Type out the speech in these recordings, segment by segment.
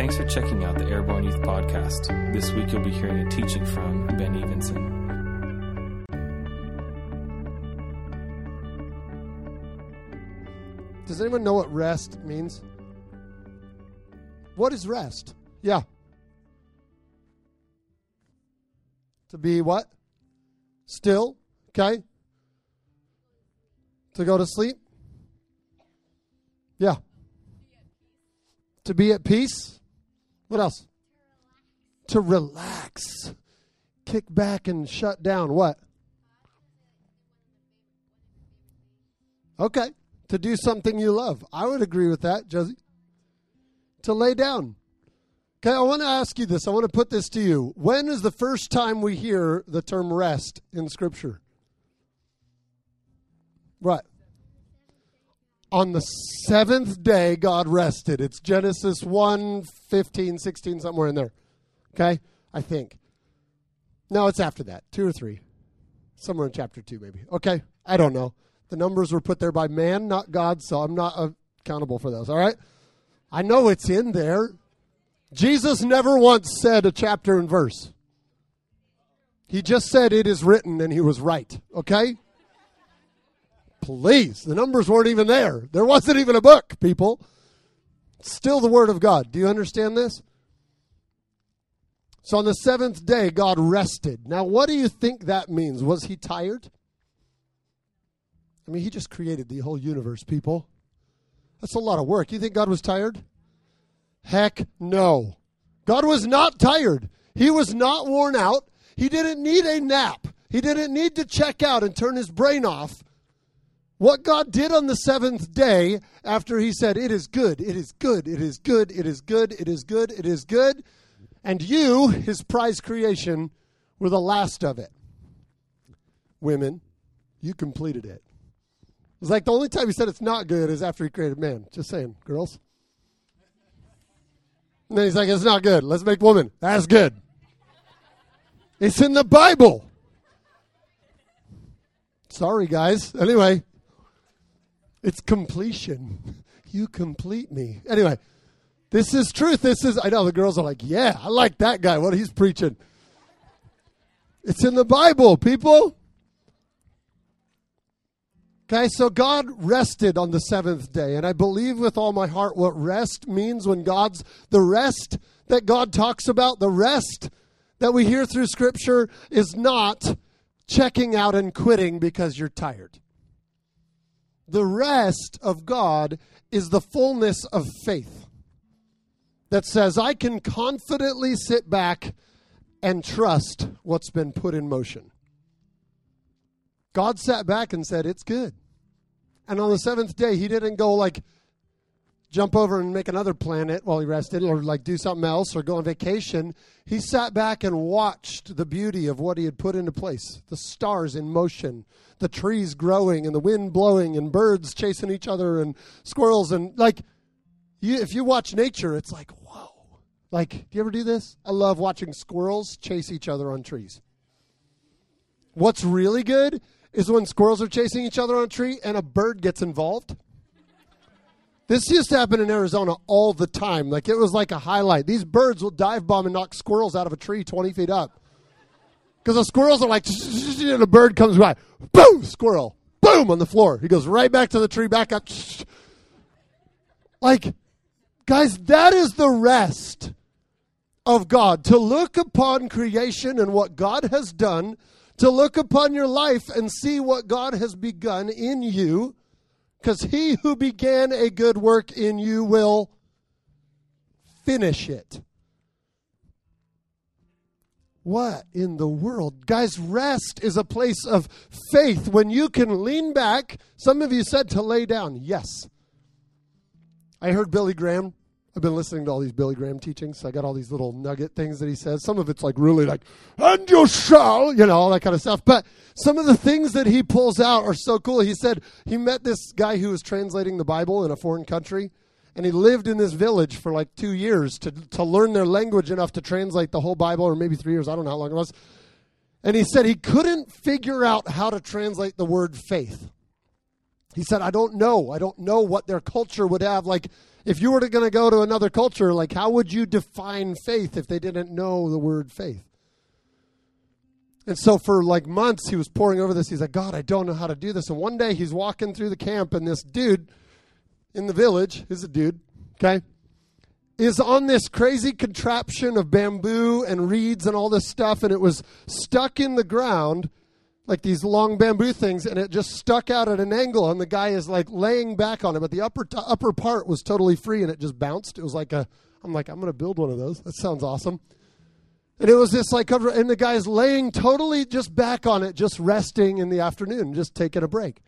Thanks for checking out the Airborne Youth Podcast. This week you'll be hearing a teaching from Ben Evenson. Does anyone know what rest means? What is rest? Yeah. To be what? Still? Okay. To go to sleep? Yeah. To be at peace? What else? To relax. Kick back and shut down. What? Okay. To do something you love. I would agree with that, Josie. To lay down. Okay, I want to ask you this. I want to put this to you. When is the first time we hear the term rest in Scripture? Right. On the seventh day, God rested. It's Genesis 1 15, 16, somewhere in there. Okay? I think. No, it's after that. Two or three. Somewhere in chapter 2, maybe. Okay? I don't know. The numbers were put there by man, not God, so I'm not accountable for those. All right? I know it's in there. Jesus never once said a chapter and verse. He just said it is written and he was right. Okay? Please. The numbers weren't even there. There wasn't even a book, people. It's still the Word of God. Do you understand this? So on the seventh day, God rested. Now, what do you think that means? Was he tired? I mean, he just created the whole universe, people. That's a lot of work. You think God was tired? Heck no. God was not tired. He was not worn out. He didn't need a nap. He didn't need to check out and turn his brain off. What God did on the seventh day, after he said, It is good, it is good, it is good, it is good, it is good, it is good, and you, his prize creation, were the last of it. Women, you completed it. It's like the only time he said it's not good is after he created man. Just saying, girls. And then he's like, it's not good. Let's make woman. That's good. It's in the Bible. Sorry, guys. Anyway, it's completion. You complete me. Anyway, this is truth. This is, I know the girls are like, yeah, I like that guy, what he's preaching. It's in the Bible, people. Okay, so God rested on the seventh day. And I believe with all my heart what rest means when God's, the rest that God talks about, the rest that we hear through Scripture is not checking out and quitting because you're tired. The rest of God is the fullness of faith that says, I can confidently sit back and trust what's been put in motion. God sat back and said, It's good. And on the seventh day, he didn't go like jump over and make another planet while he rested or like do something else or go on vacation. He sat back and watched the beauty of what he had put into place the stars in motion, the trees growing, and the wind blowing, and birds chasing each other, and squirrels. And like, you, if you watch nature, it's like, whoa. Like, do you ever do this? I love watching squirrels chase each other on trees. What's really good is when squirrels are chasing each other on a tree and a bird gets involved. This used to happen in Arizona all the time. Like it was like a highlight. These birds will dive bomb and knock squirrels out of a tree 20 feet up. Because the squirrels are like, and a bird comes by, boom, squirrel, boom, on the floor. He goes right back to the tree, back up. Like, guys, that is the rest of God. To look upon creation and what God has done to look upon your life and see what God has begun in you, because he who began a good work in you will finish it. What in the world? Guys, rest is a place of faith when you can lean back. Some of you said to lay down. Yes. I heard Billy Graham I've been listening to all these Billy Graham teachings. I got all these little nugget things that he says. Some of it's like really like, and you shall, you know, all that kind of stuff. But some of the things that he pulls out are so cool. He said he met this guy who was translating the Bible in a foreign country, and he lived in this village for like two years to, to learn their language enough to translate the whole Bible, or maybe three years. I don't know how long it was. And he said he couldn't figure out how to translate the word faith. He said, I don't know. I don't know what their culture would have. Like, if you were going to go to another culture, like, how would you define faith if they didn't know the word faith? And so for like months, he was pouring over this. He's like, God, I don't know how to do this. And one day he's walking through the camp, and this dude in the village is a dude, okay, is on this crazy contraption of bamboo and reeds and all this stuff, and it was stuck in the ground like these long bamboo things, and it just stuck out at an angle, and the guy is like laying back on it, but the upper t- upper part was totally free, and it just bounced. It was like a, I'm like, I'm gonna build one of those. That sounds awesome. And it was this like cover, and the guy's laying totally just back on it, just resting in the afternoon, just taking a break.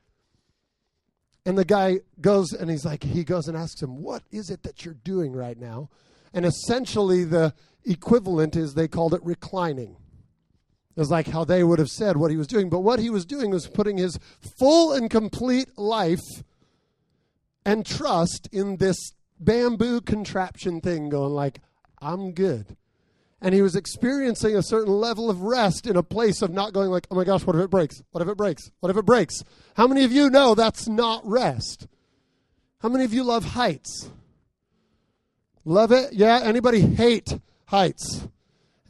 And the guy goes and he's like, he goes and asks him, What is it that you're doing right now? And essentially, the equivalent is they called it reclining. It was like how they would have said what he was doing. But what he was doing was putting his full and complete life and trust in this bamboo contraption thing, going like, I'm good and he was experiencing a certain level of rest in a place of not going like, "Oh my gosh, what if it breaks? What if it breaks? What if it breaks?" How many of you know that's not rest? How many of you love heights? Love it? Yeah, anybody hate heights?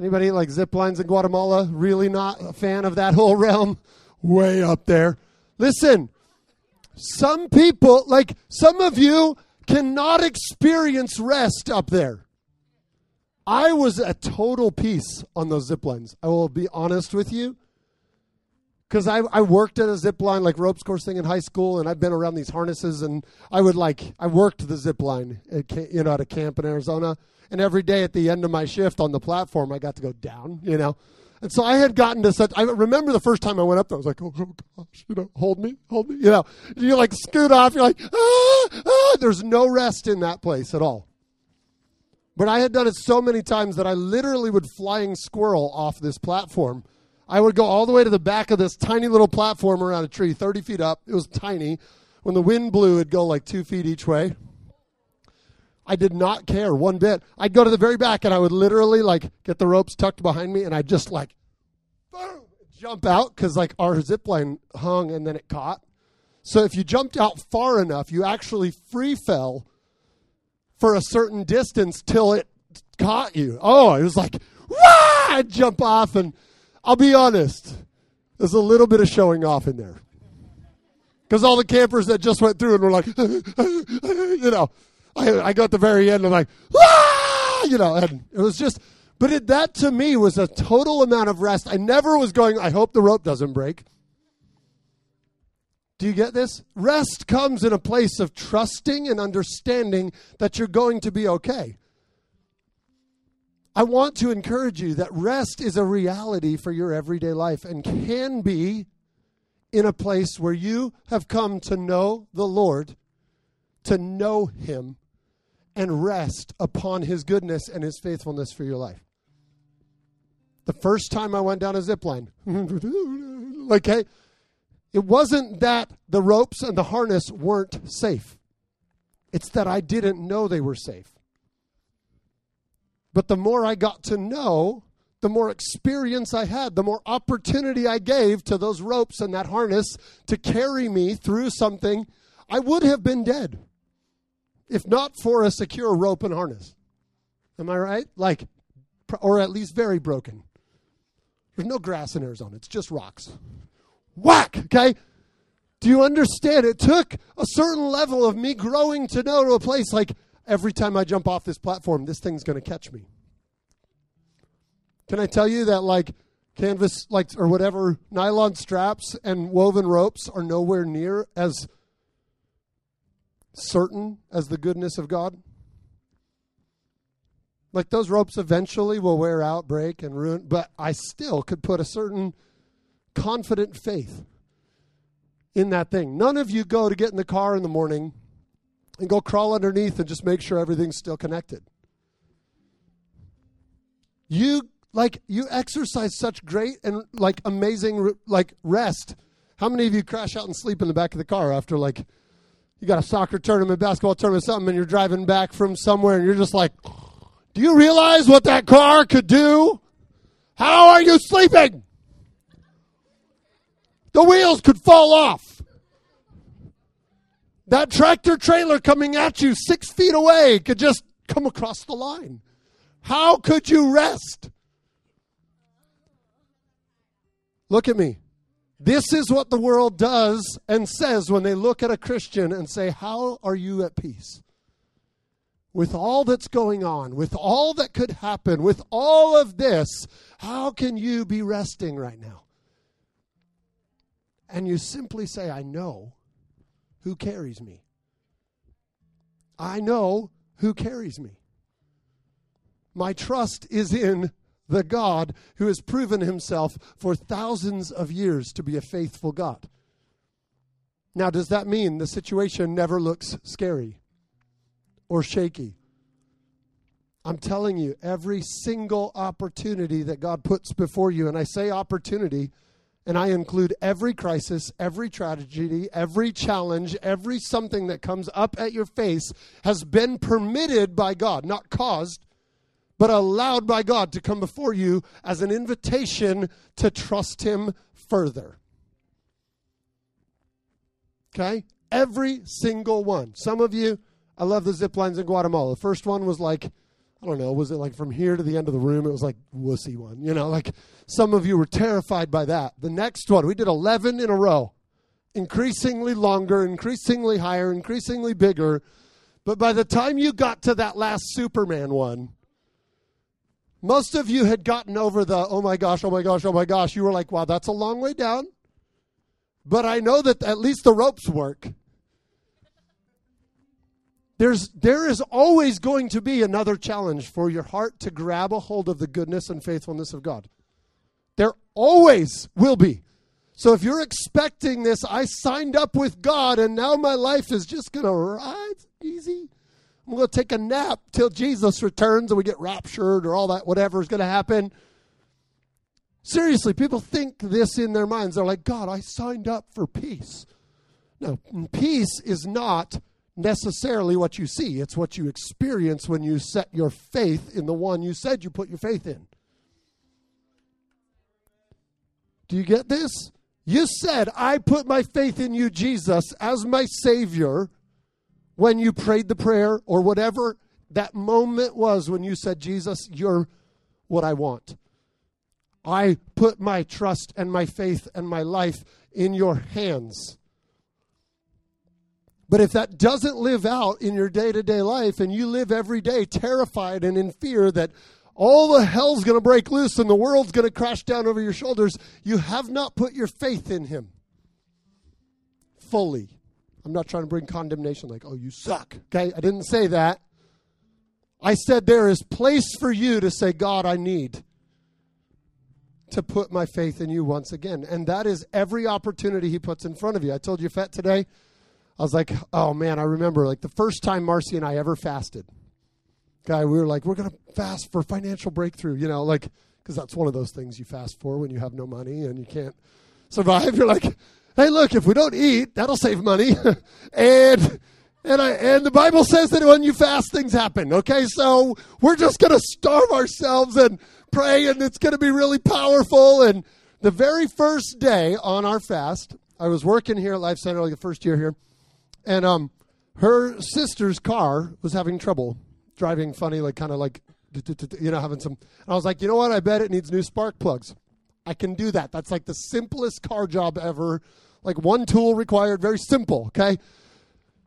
Anybody like zip lines in Guatemala? Really not a fan of that whole realm? Way up there. Listen, some people, like some of you, cannot experience rest up there. I was a total peace on those zip lines. I will be honest with you. Because I, I worked at a zip line, like ropes course thing in high school, and I've been around these harnesses, and I would like, I worked the zip line, at, you know, at a camp in Arizona. And every day at the end of my shift on the platform, I got to go down, you know. And so I had gotten to such. I remember the first time I went up there, I was like, oh, oh gosh, you know, hold me, hold me, you know. You like scoot off, you're like, ah, ah. There's no rest in that place at all. But I had done it so many times that I literally would flying squirrel off this platform. I would go all the way to the back of this tiny little platform around a tree, 30 feet up. It was tiny. When the wind blew, it'd go like two feet each way. I did not care one bit. I'd go to the very back and I would literally like get the ropes tucked behind me and I'd just like boom, jump out because like our zip line hung and then it caught. So if you jumped out far enough, you actually free fell for a certain distance till it caught you. Oh, it was like, wah! I'd jump off, and I'll be honest, there's a little bit of showing off in there. Because all the campers that just went through and were like, you know, I, I got the very end and like, ah! you know, and it was just, but it, that to me was a total amount of rest. I never was going, I hope the rope doesn't break. Do you get this? Rest comes in a place of trusting and understanding that you're going to be okay. I want to encourage you that rest is a reality for your everyday life and can be in a place where you have come to know the Lord, to know Him, and rest upon His goodness and His faithfulness for your life. The first time I went down a zip line, hey, it wasn't that the ropes and the harness weren't safe, it's that I didn't know they were safe. But the more I got to know, the more experience I had, the more opportunity I gave to those ropes and that harness to carry me through something, I would have been dead if not for a secure rope and harness. Am I right? Like, or at least very broken. There's no grass in Arizona, it's just rocks whack, okay? Do you understand? It took a certain level of me growing to know to a place like every time I jump off this platform, this thing's going to catch me. Can I tell you that, like, canvas, like, or whatever, nylon straps and woven ropes are nowhere near as certain as the goodness of God? Like, those ropes eventually will wear out, break, and ruin, but I still could put a certain confident faith in that thing. None of you go to get in the car in the morning and go crawl underneath and just make sure everything's still connected. You like you exercise such great and like amazing like rest. How many of you crash out and sleep in the back of the car after like you got a soccer tournament, basketball tournament, something, and you're driving back from somewhere and you're just like, do you realize what that car could do? How are you sleeping? The wheels could fall off. That tractor trailer coming at you six feet away could just come across the line. How could you rest? Look at me. This is what the world does and says when they look at a Christian and say, How are you at peace? With all that's going on, with all that could happen, with all of this, how can you be resting right now? And you simply say, I know who carries me. I know who carries me. My trust is in the God who has proven himself for thousands of years to be a faithful God. Now, does that mean the situation never looks scary or shaky? I'm telling you, every single opportunity that God puts before you, and I say opportunity, and I include every crisis, every tragedy, every challenge, every something that comes up at your face, has been permitted by God, not caused, but allowed by God to come before you as an invitation to trust Him further. Okay? Every single one. Some of you, I love the zip lines in Guatemala. The first one was like, I don't know, was it like from here to the end of the room? It was like wussy one, you know, like some of you were terrified by that. The next one, we did 11 in a row, increasingly longer, increasingly higher, increasingly bigger. But by the time you got to that last Superman one, most of you had gotten over the, oh my gosh, oh my gosh, oh my gosh. You were like, wow, that's a long way down. But I know that at least the ropes work. There's, there is always going to be another challenge for your heart to grab a hold of the goodness and faithfulness of God. There always will be. So if you're expecting this, I signed up with God and now my life is just going to ride easy. I'm going to take a nap till Jesus returns and we get raptured or all that, whatever is going to happen. Seriously, people think this in their minds. They're like, God, I signed up for peace. No, peace is not necessarily what you see, it's what you experience when you set your faith in the one you said you put your faith in. Do you get this? You said, I put my faith in you, Jesus, as my Savior when you prayed the prayer or whatever that moment was when you said, Jesus, you're what I want. I put my trust and my faith and my life in your hands. But if that doesn't live out in your day to day life and you live every day terrified and in fear that all the hell's going to break loose and the world's going to crash down over your shoulders, you have not put your faith in Him fully. I'm not trying to bring condemnation like, oh, you suck. Okay? I didn't say that. I said there is place for you to say, God, I need to put my faith in you once again. And that is every opportunity he puts in front of you. I told you, Fet, today, I was like, oh man, I remember like the first time Marcy and I ever fasted. Guy, we were like, we're going to fast for financial breakthrough, you know, like, because that's one of those things you fast for when you have no money and you can't survive. You're like, hey, look, if we don't eat, that'll save money. and and I and the Bible says that when you fast, things happen. Okay, so we're just gonna starve ourselves and pray, and it's gonna be really powerful. And the very first day on our fast, I was working here at Life Center, like the first year here, and um, her sister's car was having trouble driving funny, like kind of like you know having some. I was like, you know what? I bet it needs new spark plugs. I can do that. That's like the simplest car job ever. Like one tool required, very simple, okay?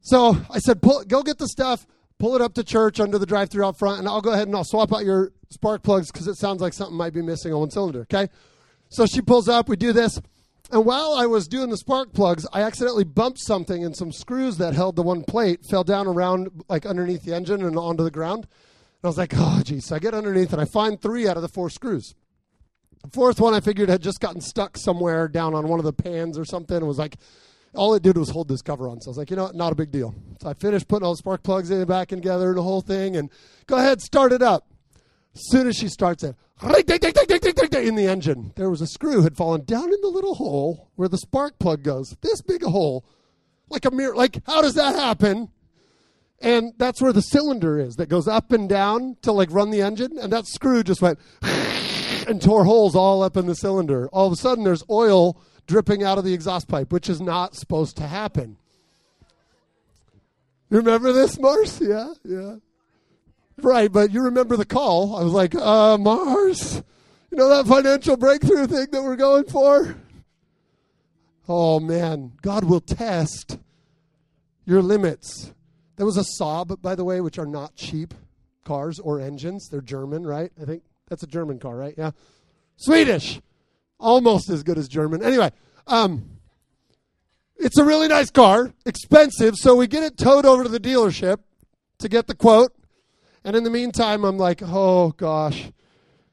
So I said, pull, go get the stuff, pull it up to church under the drive through out front, and I'll go ahead and I'll swap out your spark plugs because it sounds like something might be missing on one cylinder, okay? So she pulls up, we do this. And while I was doing the spark plugs, I accidentally bumped something, and some screws that held the one plate fell down around, like underneath the engine and onto the ground. And I was like, oh, geez. So I get underneath, and I find three out of the four screws. The fourth one I figured had just gotten stuck somewhere down on one of the pans or something. It was like, all it did was hold this cover on. So I was like, you know, not a big deal. So I finished putting all the spark plugs in back and together the whole thing, and go ahead, start it up. Soon as she starts it, in the engine, there was a screw had fallen down in the little hole where the spark plug goes. This big a hole, like a mirror. Like, how does that happen? And that's where the cylinder is that goes up and down to like run the engine, and that screw just went and tore holes all up in the cylinder. All of a sudden, there's oil dripping out of the exhaust pipe, which is not supposed to happen. You remember this, Marcia? Yeah, yeah. Right, but you remember the call. I was like, uh, Mars, you know that financial breakthrough thing that we're going for? Oh, man. God will test your limits. There was a Saab, by the way, which are not cheap cars or engines. They're German, right? I think that's a German car, right? Yeah. Swedish. Almost as good as German. Anyway, um, it's a really nice car, expensive, so we get it towed over to the dealership to get the quote. And in the meantime, I'm like, oh gosh.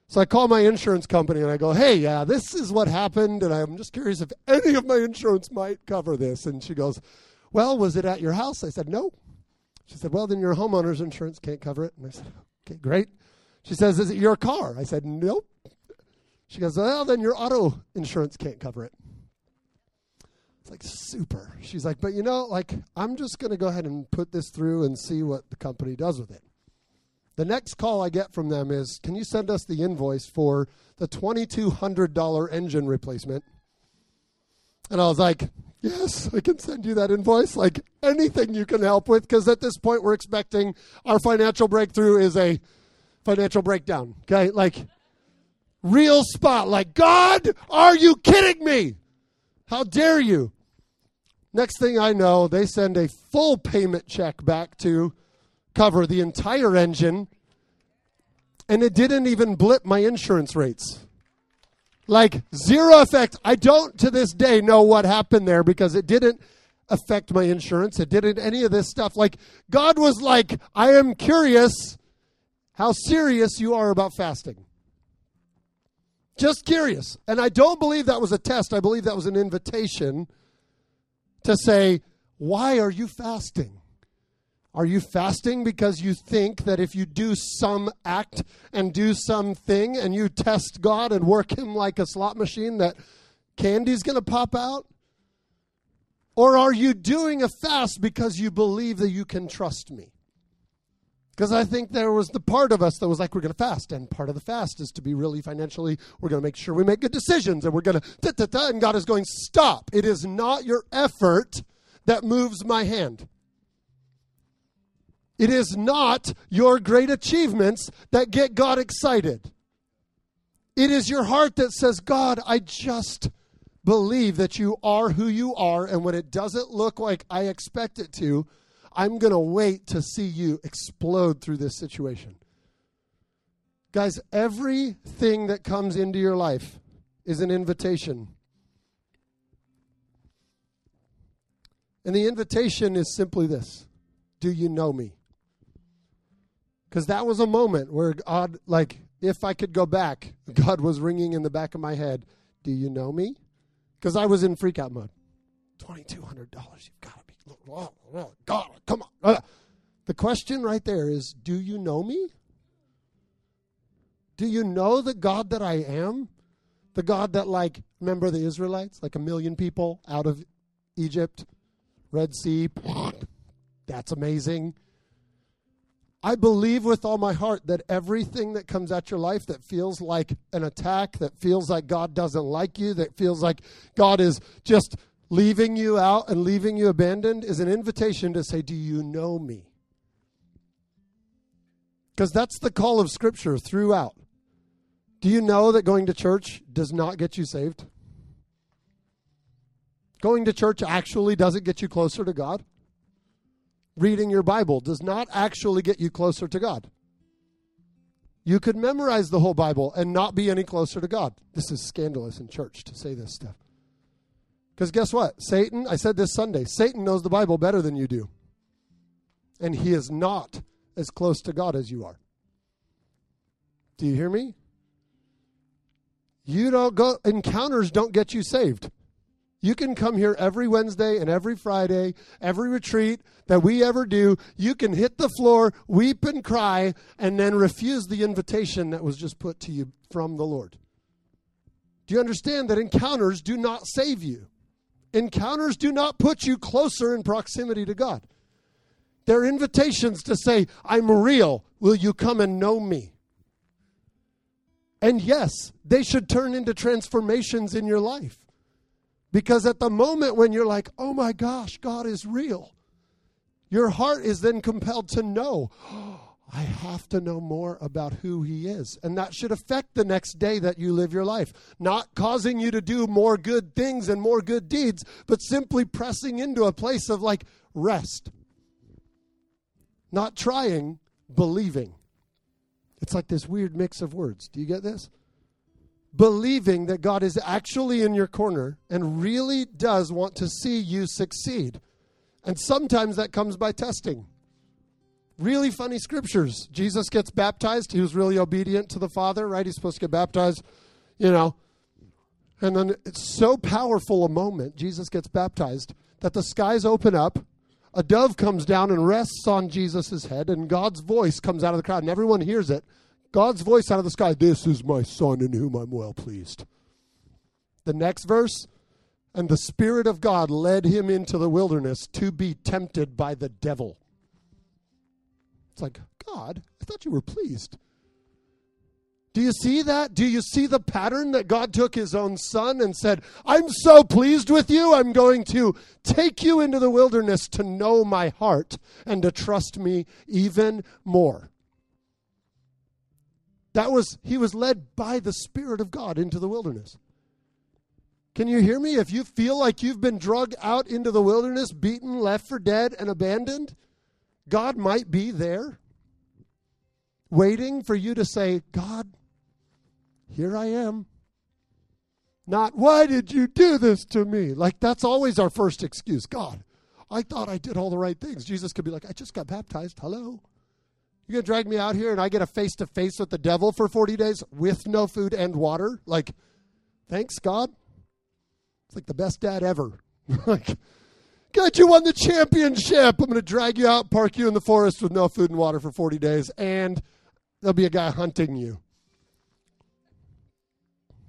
So I call my insurance company and I go, hey, yeah, this is what happened. And I'm just curious if any of my insurance might cover this. And she goes, well, was it at your house? I said, no. She said, well, then your homeowner's insurance can't cover it. And I said, okay, great. She says, is it your car? I said, nope. She goes, well, then your auto insurance can't cover it. It's like super. She's like, but you know, like, I'm just going to go ahead and put this through and see what the company does with it. The next call I get from them is, can you send us the invoice for the $2,200 engine replacement? And I was like, yes, I can send you that invoice. Like anything you can help with, because at this point we're expecting our financial breakthrough is a financial breakdown. Okay, like real spot. Like, God, are you kidding me? How dare you? Next thing I know, they send a full payment check back to cover the entire engine, and it didn't even blip my insurance rates. Like zero effect. I don't to this day know what happened there because it didn't affect my insurance. It didn't any of this stuff. Like God was like, I am curious how serious you are about fasting. Just curious. And I don't believe that was a test. I believe that was an invitation to say, why are you fasting? Are you fasting because you think that if you do some act and do something and you test God and work Him like a slot machine that candy's going to pop out? Or are you doing a fast because you believe that you can trust me? Because I think there was the part of us that was like, we're going to fast. And part of the fast is to be really financially, we're going to make sure we make good decisions. And we're going to, and God is going, stop. It is not your effort that moves my hand. It is not your great achievements that get God excited. It is your heart that says, God, I just believe that you are who you are, and when it doesn't look like I expect it to, I'm going to wait to see you explode through this situation. Guys, everything that comes into your life is an invitation. And the invitation is simply this Do you know me? Because that was a moment where God, like, if I could go back, God was ringing in the back of my head, Do you know me? Because I was in freakout mode. $2,200. You've got to be, God, come on. Uh, the question right there is Do you know me? Do you know the God that I am? The God that, like, remember the Israelites? Like a million people out of Egypt, Red Sea. That's amazing. I believe with all my heart that everything that comes at your life that feels like an attack, that feels like God doesn't like you, that feels like God is just leaving you out and leaving you abandoned, is an invitation to say, Do you know me? Because that's the call of Scripture throughout. Do you know that going to church does not get you saved? Going to church actually doesn't get you closer to God? Reading your Bible does not actually get you closer to God. You could memorize the whole Bible and not be any closer to God. This is scandalous in church to say this stuff. Because guess what? Satan, I said this Sunday, Satan knows the Bible better than you do. And he is not as close to God as you are. Do you hear me? You don't go, encounters don't get you saved. You can come here every Wednesday and every Friday, every retreat that we ever do. You can hit the floor, weep and cry, and then refuse the invitation that was just put to you from the Lord. Do you understand that encounters do not save you? Encounters do not put you closer in proximity to God. They're invitations to say, I'm real. Will you come and know me? And yes, they should turn into transformations in your life. Because at the moment when you're like, oh my gosh, God is real, your heart is then compelled to know. Oh, I have to know more about who he is. And that should affect the next day that you live your life. Not causing you to do more good things and more good deeds, but simply pressing into a place of like rest. Not trying, believing. It's like this weird mix of words. Do you get this? Believing that God is actually in your corner and really does want to see you succeed. And sometimes that comes by testing really funny scriptures. Jesus gets baptized. He was really obedient to the Father, right? He's supposed to get baptized, you know. And then it's so powerful a moment, Jesus gets baptized, that the skies open up, a dove comes down and rests on Jesus' head, and God's voice comes out of the crowd, and everyone hears it. God's voice out of the sky, This is my Son in whom I'm well pleased. The next verse, and the Spirit of God led him into the wilderness to be tempted by the devil. It's like, God, I thought you were pleased. Do you see that? Do you see the pattern that God took his own son and said, I'm so pleased with you, I'm going to take you into the wilderness to know my heart and to trust me even more? That was, he was led by the Spirit of God into the wilderness. Can you hear me? If you feel like you've been drugged out into the wilderness, beaten, left for dead, and abandoned, God might be there waiting for you to say, God, here I am. Not, why did you do this to me? Like, that's always our first excuse. God, I thought I did all the right things. Jesus could be like, I just got baptized. Hello? You're going to drag me out here and I get a face to face with the devil for 40 days with no food and water? Like, thanks, God. It's like the best dad ever. like, God, you won the championship. I'm going to drag you out, park you in the forest with no food and water for 40 days, and there'll be a guy hunting you.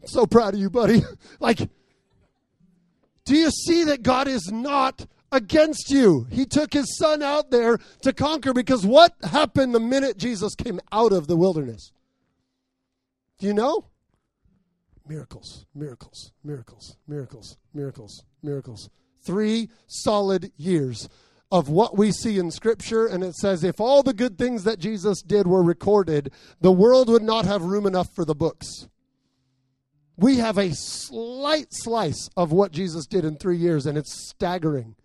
So proud of you, buddy. like, do you see that God is not against you? He took his son out there to conquer because what happened the minute Jesus came out of the wilderness? Do you know? Miracles, miracles, miracles, miracles, miracles, miracles three solid years of what we see in Scripture. And it says, if all the good things that Jesus did were recorded, the world would not have room enough for the books. We have a slight slice of what Jesus did in three years, and it's staggering.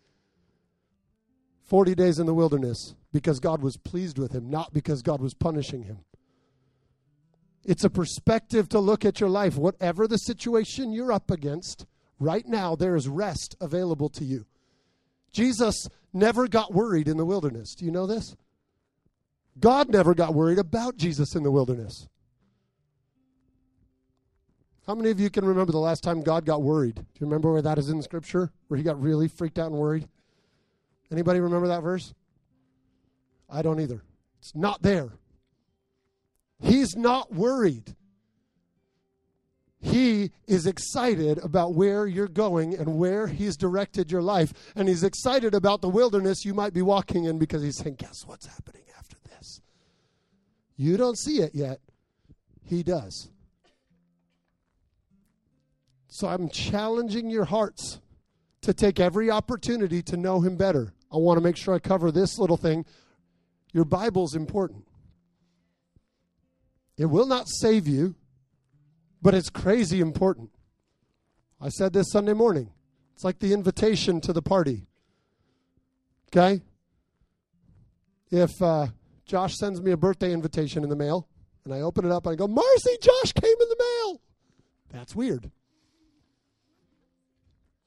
40 days in the wilderness because God was pleased with him, not because God was punishing him. It's a perspective to look at your life, whatever the situation you're up against Right now, there is rest available to you. Jesus never got worried in the wilderness. Do you know this? God never got worried about Jesus in the wilderness. How many of you can remember the last time God got worried? Do you remember where that is in Scripture? Where he got really freaked out and worried? Anybody remember that verse? I don't either. It's not there. He's not worried. He is excited about where you're going and where He's directed your life. And He's excited about the wilderness you might be walking in because He's saying, Guess what's happening after this? You don't see it yet. He does. So I'm challenging your hearts to take every opportunity to know Him better. I want to make sure I cover this little thing. Your Bible's important. It will not save you, but it's crazy important. I said this Sunday morning. It's like the invitation to the party. Okay? If uh, Josh sends me a birthday invitation in the mail, and I open it up and I go, Marcy, Josh came in the mail. That's weird.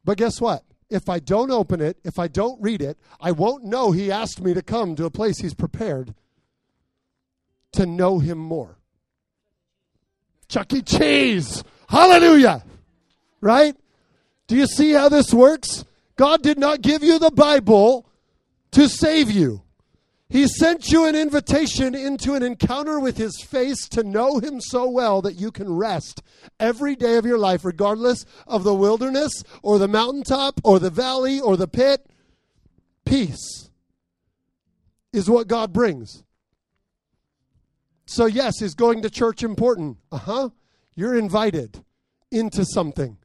But guess what? If I don't open it, if I don't read it, I won't know he asked me to come to a place he's prepared to know him more. Chuck E. Cheese. Hallelujah. Right? Do you see how this works? God did not give you the Bible to save you. He sent you an invitation into an encounter with His face to know Him so well that you can rest every day of your life, regardless of the wilderness or the mountaintop or the valley or the pit. Peace is what God brings. So, yes, is going to church important? Uh huh. You're invited into something.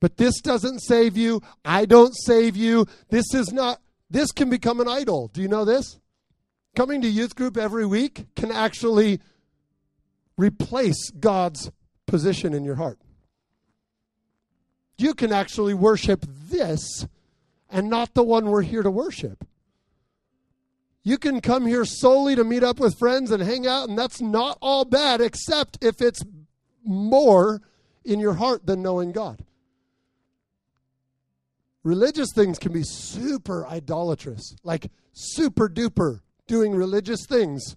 But this doesn't save you. I don't save you. This is not This can become an idol. Do you know this? Coming to youth group every week can actually replace God's position in your heart. You can actually worship this and not the one we're here to worship. You can come here solely to meet up with friends and hang out, and that's not all bad, except if it's more in your heart than knowing God. Religious things can be super idolatrous, like super duper doing religious things.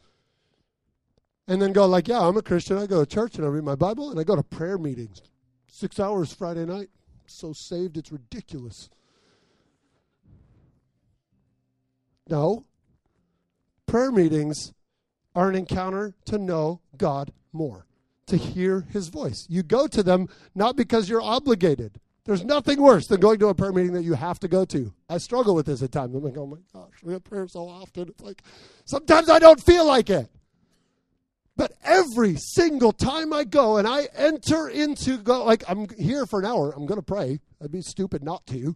And then go like, yeah, I'm a Christian. I go to church and I read my Bible and I go to prayer meetings. Six hours Friday night. so saved, it's ridiculous. No. Prayer meetings are an encounter to know God more, to hear his voice. You go to them not because you're obligated. There's nothing worse than going to a prayer meeting that you have to go to. I struggle with this at times. I'm like, oh my gosh, we have prayer so often. It's like sometimes I don't feel like it. But every single time I go and I enter into go like I'm here for an hour, I'm going to pray. I'd be stupid not to.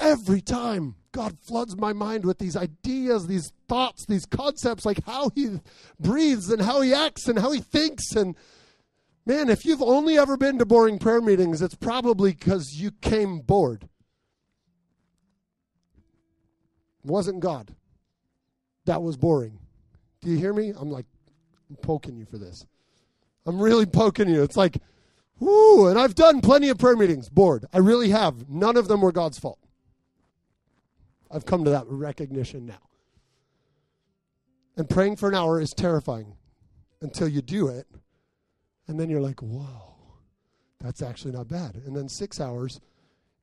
Every time God floods my mind with these ideas, these thoughts, these concepts, like how He breathes and how He acts and how He thinks. And man, if you've only ever been to boring prayer meetings, it's probably because you came bored. It wasn't God. That was boring. Do you hear me? I'm like, I'm poking you for this. I'm really poking you. It's like, whoo, and I've done plenty of prayer meetings, bored. I really have. None of them were God's fault. I've come to that recognition now. And praying for an hour is terrifying until you do it. And then you're like, whoa, that's actually not bad. And then six hours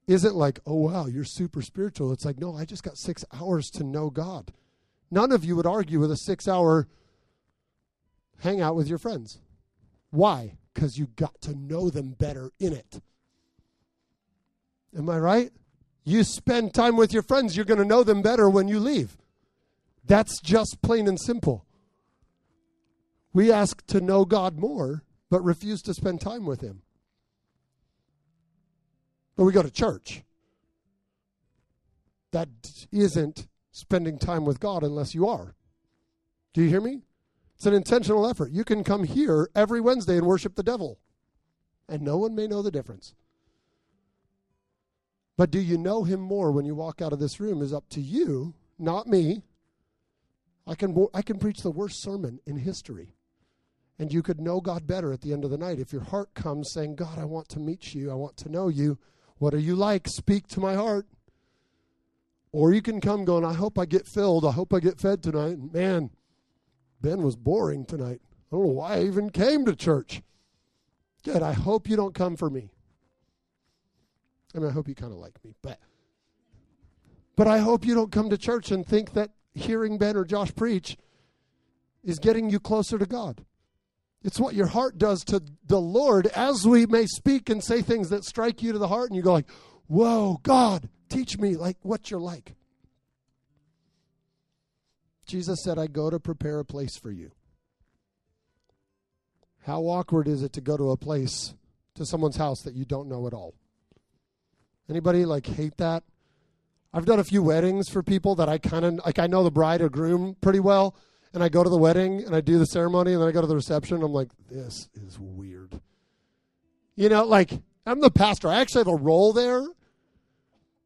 isn't like, oh, wow, you're super spiritual. It's like, no, I just got six hours to know God. None of you would argue with a six hour hang out with your friends. Why? Because you got to know them better in it. Am I right? You spend time with your friends, you're going to know them better when you leave. That's just plain and simple. We ask to know God more, but refuse to spend time with Him. But we go to church. That isn't spending time with God unless you are. Do you hear me? It's an intentional effort. You can come here every Wednesday and worship the devil, and no one may know the difference. But do you know him more when you walk out of this room is up to you, not me. I can I can preach the worst sermon in history. And you could know God better at the end of the night if your heart comes saying, "God, I want to meet you. I want to know you. What are you like? Speak to my heart." Or you can come going, "I hope I get filled. I hope I get fed tonight." Man, Ben was boring tonight. I don't know why I even came to church. Good. I hope you don't come for me. I mean, I hope you kind of like me, but but I hope you don't come to church and think that hearing Ben or Josh preach is getting you closer to God. It's what your heart does to the Lord as we may speak and say things that strike you to the heart and you go like, "Whoa, God, teach me like what you're like." Jesus said, I go to prepare a place for you. How awkward is it to go to a place, to someone's house that you don't know at all? Anybody like hate that? I've done a few weddings for people that I kind of like I know the bride or groom pretty well, and I go to the wedding and I do the ceremony and then I go to the reception. I'm like, this is weird. You know, like I'm the pastor. I actually have a role there,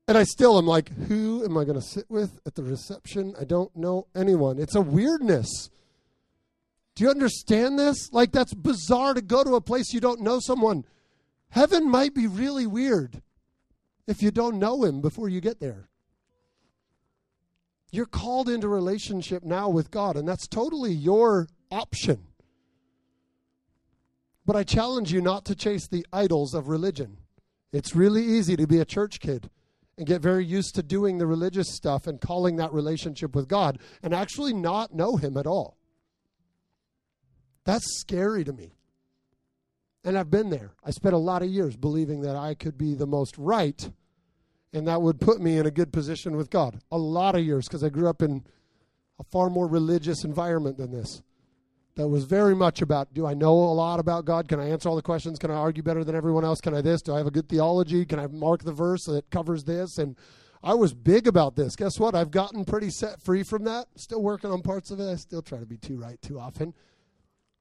and I still am like, who am I going to sit with at the reception? I don't know anyone. It's a weirdness. Do you understand this? Like, that's bizarre to go to a place you don't know someone. Heaven might be really weird if you don't know Him before you get there. You're called into relationship now with God, and that's totally your option. But I challenge you not to chase the idols of religion. It's really easy to be a church kid and get very used to doing the religious stuff and calling that relationship with God and actually not know Him at all. That's scary to me. And I've been there. I spent a lot of years believing that I could be the most right and that would put me in a good position with God. A lot of years because I grew up in a far more religious environment than this that was very much about do I know a lot about God? Can I answer all the questions? Can I argue better than everyone else? Can I this? Do I have a good theology? Can I mark the verse that covers this? And I was big about this. Guess what? I've gotten pretty set free from that. Still working on parts of it. I still try to be too right too often.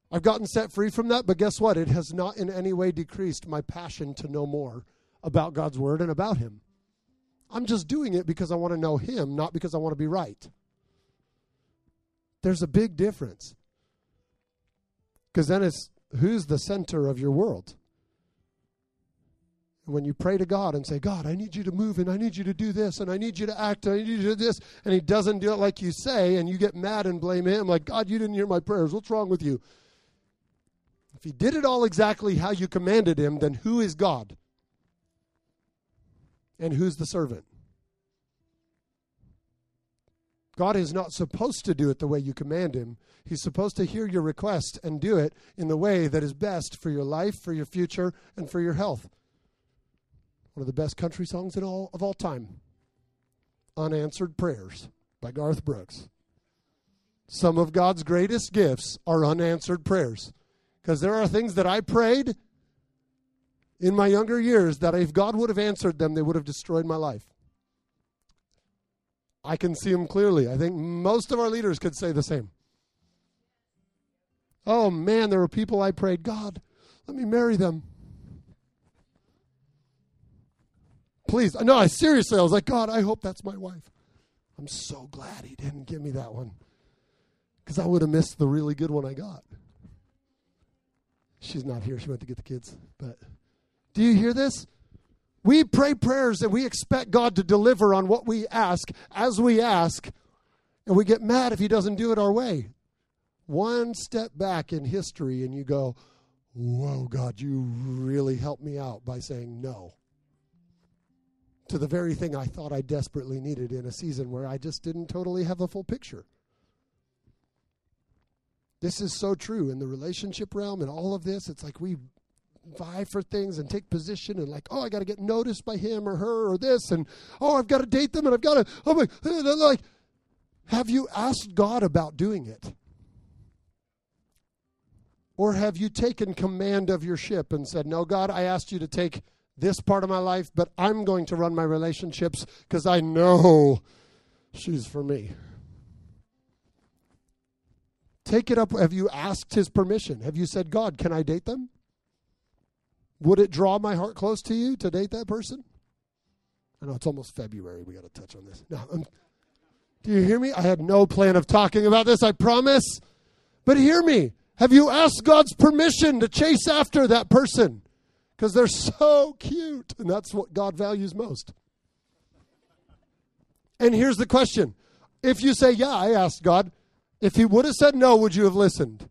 I've gotten set free from that, but guess what? It has not in any way decreased my passion to know more about God's Word and about Him. I'm just doing it because I want to know Him, not because I want to be right. There's a big difference. Because then it's who's the center of your world? when you pray to God and say, God, I need you to move and I need you to do this and I need you to act and I need you to do this, and He doesn't do it like you say, and you get mad and blame Him, like, God, you didn't hear my prayers. What's wrong with you? If He did it all exactly how you commanded Him, then who is God? And who's the servant? God is not supposed to do it the way you command him. He's supposed to hear your request and do it in the way that is best for your life, for your future, and for your health. One of the best country songs in all of all time. Unanswered Prayers by Garth Brooks. Some of God's greatest gifts are unanswered prayers. Because there are things that I prayed in my younger years that if God would have answered them, they would have destroyed my life. I can see them clearly. I think most of our leaders could say the same. Oh man, there were people I prayed, God, let me marry them. Please. No, I seriously, I was like, God, I hope that's my wife. I'm so glad he didn't give me that one because I would have missed the really good one I got. She's not here. She went to get the kids. But do you hear this? We pray prayers and we expect God to deliver on what we ask as we ask, and we get mad if He doesn't do it our way. One step back in history, and you go, Whoa, God, you really helped me out by saying no to the very thing I thought I desperately needed in a season where I just didn't totally have a full picture. This is so true in the relationship realm and all of this. It's like we vie for things and take position and like, oh, I got to get noticed by him or her or this, and oh, I've got to date them and I've got to, oh my, like, have you asked God about doing it? Or have you taken command of your ship and said, no, God, I asked you to take this part of my life, but I'm going to run my relationships because I know she's for me. Take it up. Have you asked his permission? Have you said, God, can I date them? Would it draw my heart close to you to date that person? I know it's almost February. We got to touch on this. No, I'm, do you hear me? I had no plan of talking about this, I promise. But hear me. Have you asked God's permission to chase after that person? Because they're so cute, and that's what God values most. And here's the question if you say, Yeah, I asked God, if He would have said no, would you have listened?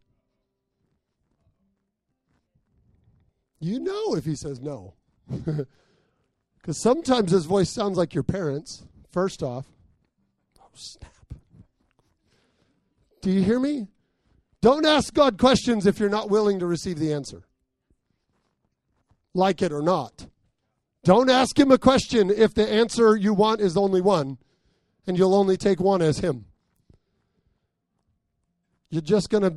You know if he says no. Because sometimes his voice sounds like your parents, first off. Oh, snap. Do you hear me? Don't ask God questions if you're not willing to receive the answer, like it or not. Don't ask him a question if the answer you want is only one, and you'll only take one as him. You're just going to,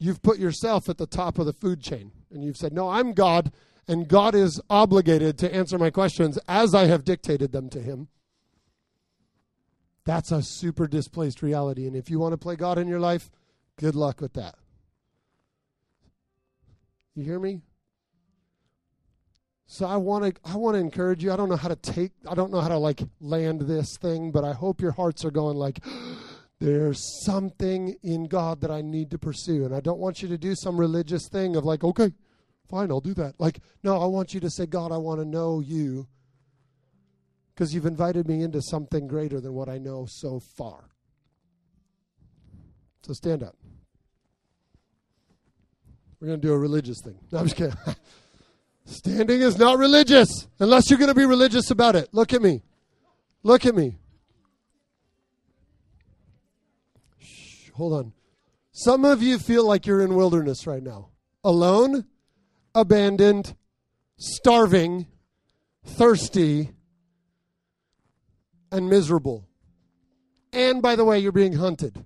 you've put yourself at the top of the food chain and you've said, No, I'm God, and God is obligated to answer my questions as I have dictated them to Him. That's a super displaced reality. And if you want to play God in your life, good luck with that. You hear me? So I want to I want to encourage you. I don't know how to take I don't know how to like land this thing, but I hope your hearts are going like there's something in God that I need to pursue. And I don't want you to do some religious thing of like, okay, fine, I'll do that. Like, no, I want you to say, God, I want to know you because you've invited me into something greater than what I know so far. So stand up. We're going to do a religious thing. No, I'm just kidding. Standing is not religious unless you're going to be religious about it. Look at me. Look at me. Hold on. Some of you feel like you're in wilderness right now. Alone, abandoned, starving, thirsty, and miserable. And by the way, you're being hunted.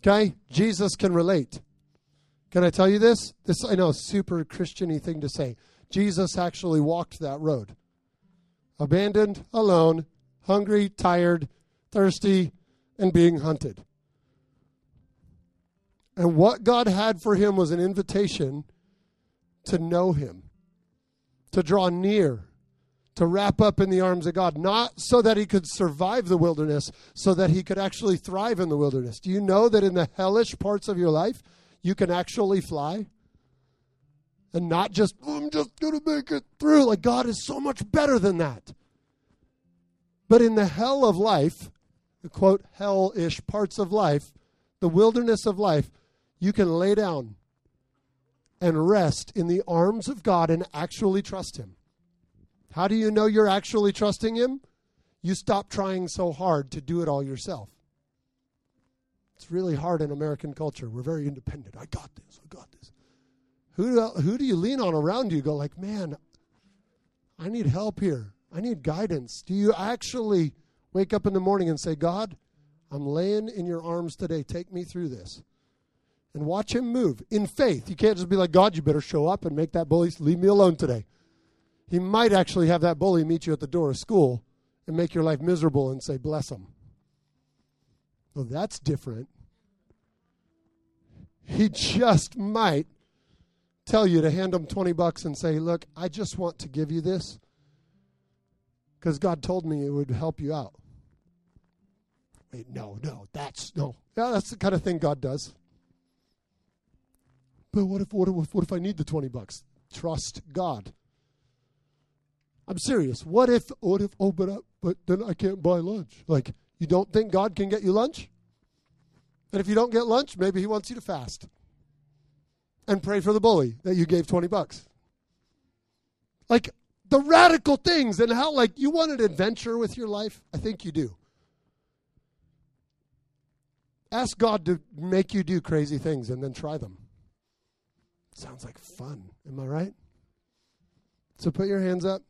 Okay? Jesus can relate. Can I tell you this? This I know super Christiany thing to say. Jesus actually walked that road. abandoned, alone, hungry, tired, thirsty, and being hunted. And what God had for him was an invitation to know him, to draw near, to wrap up in the arms of God, not so that he could survive the wilderness, so that he could actually thrive in the wilderness. Do you know that in the hellish parts of your life, you can actually fly? And not just, oh, I'm just going to make it through. Like, God is so much better than that. But in the hell of life, the quote, hellish parts of life, the wilderness of life, you can lay down and rest in the arms of God and actually trust Him. How do you know you're actually trusting Him? You stop trying so hard to do it all yourself. It's really hard in American culture. We're very independent. I got this. I got this. Who, who do you lean on around you? Go like, man, I need help here. I need guidance. Do you actually wake up in the morning and say, God, I'm laying in your arms today. Take me through this and watch him move in faith. You can't just be like, God, you better show up and make that bully leave me alone today. He might actually have that bully meet you at the door of school and make your life miserable and say, bless him. Well, that's different. He just might tell you to hand him 20 bucks and say, look, I just want to give you this because God told me it would help you out. Wait, no, no, that's no. Yeah, that's the kind of thing God does. But what if, what if, what if I need the 20 bucks? Trust God. I'm serious. What if, what if, oh, but, I, but then I can't buy lunch? Like, you don't think God can get you lunch? And if you don't get lunch, maybe He wants you to fast and pray for the bully that you gave 20 bucks. Like, the radical things and how, like, you want an adventure with your life? I think you do. Ask God to make you do crazy things and then try them. Sounds like fun. Am I right? So put your hands up.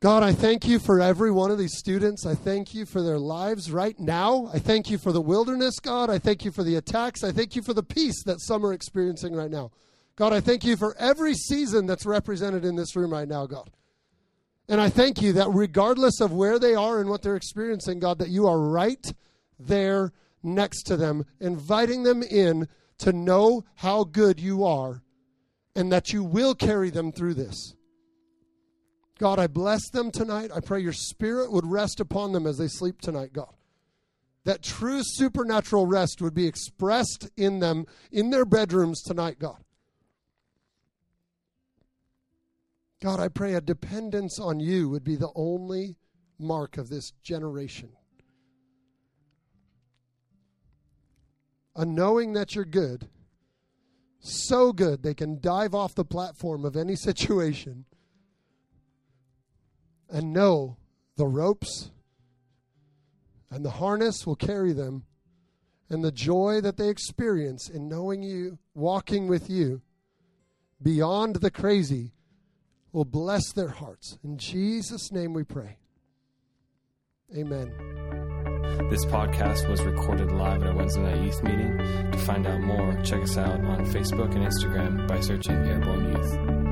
God, I thank you for every one of these students. I thank you for their lives right now. I thank you for the wilderness, God. I thank you for the attacks. I thank you for the peace that some are experiencing right now. God, I thank you for every season that's represented in this room right now, God. And I thank you that regardless of where they are and what they're experiencing, God, that you are right there next to them, inviting them in to know how good you are and that you will carry them through this. God, I bless them tonight. I pray your spirit would rest upon them as they sleep tonight, God. That true supernatural rest would be expressed in them in their bedrooms tonight, God. God, I pray a dependence on you would be the only mark of this generation. a knowing that you're good, so good they can dive off the platform of any situation and know the ropes and the harness will carry them, and the joy that they experience in knowing you, walking with you beyond the crazy will bless their hearts. In Jesus' name we pray. Amen. This podcast was recorded live at our Wednesday night youth meeting. To find out more, check us out on Facebook and Instagram by searching Airborne Youth.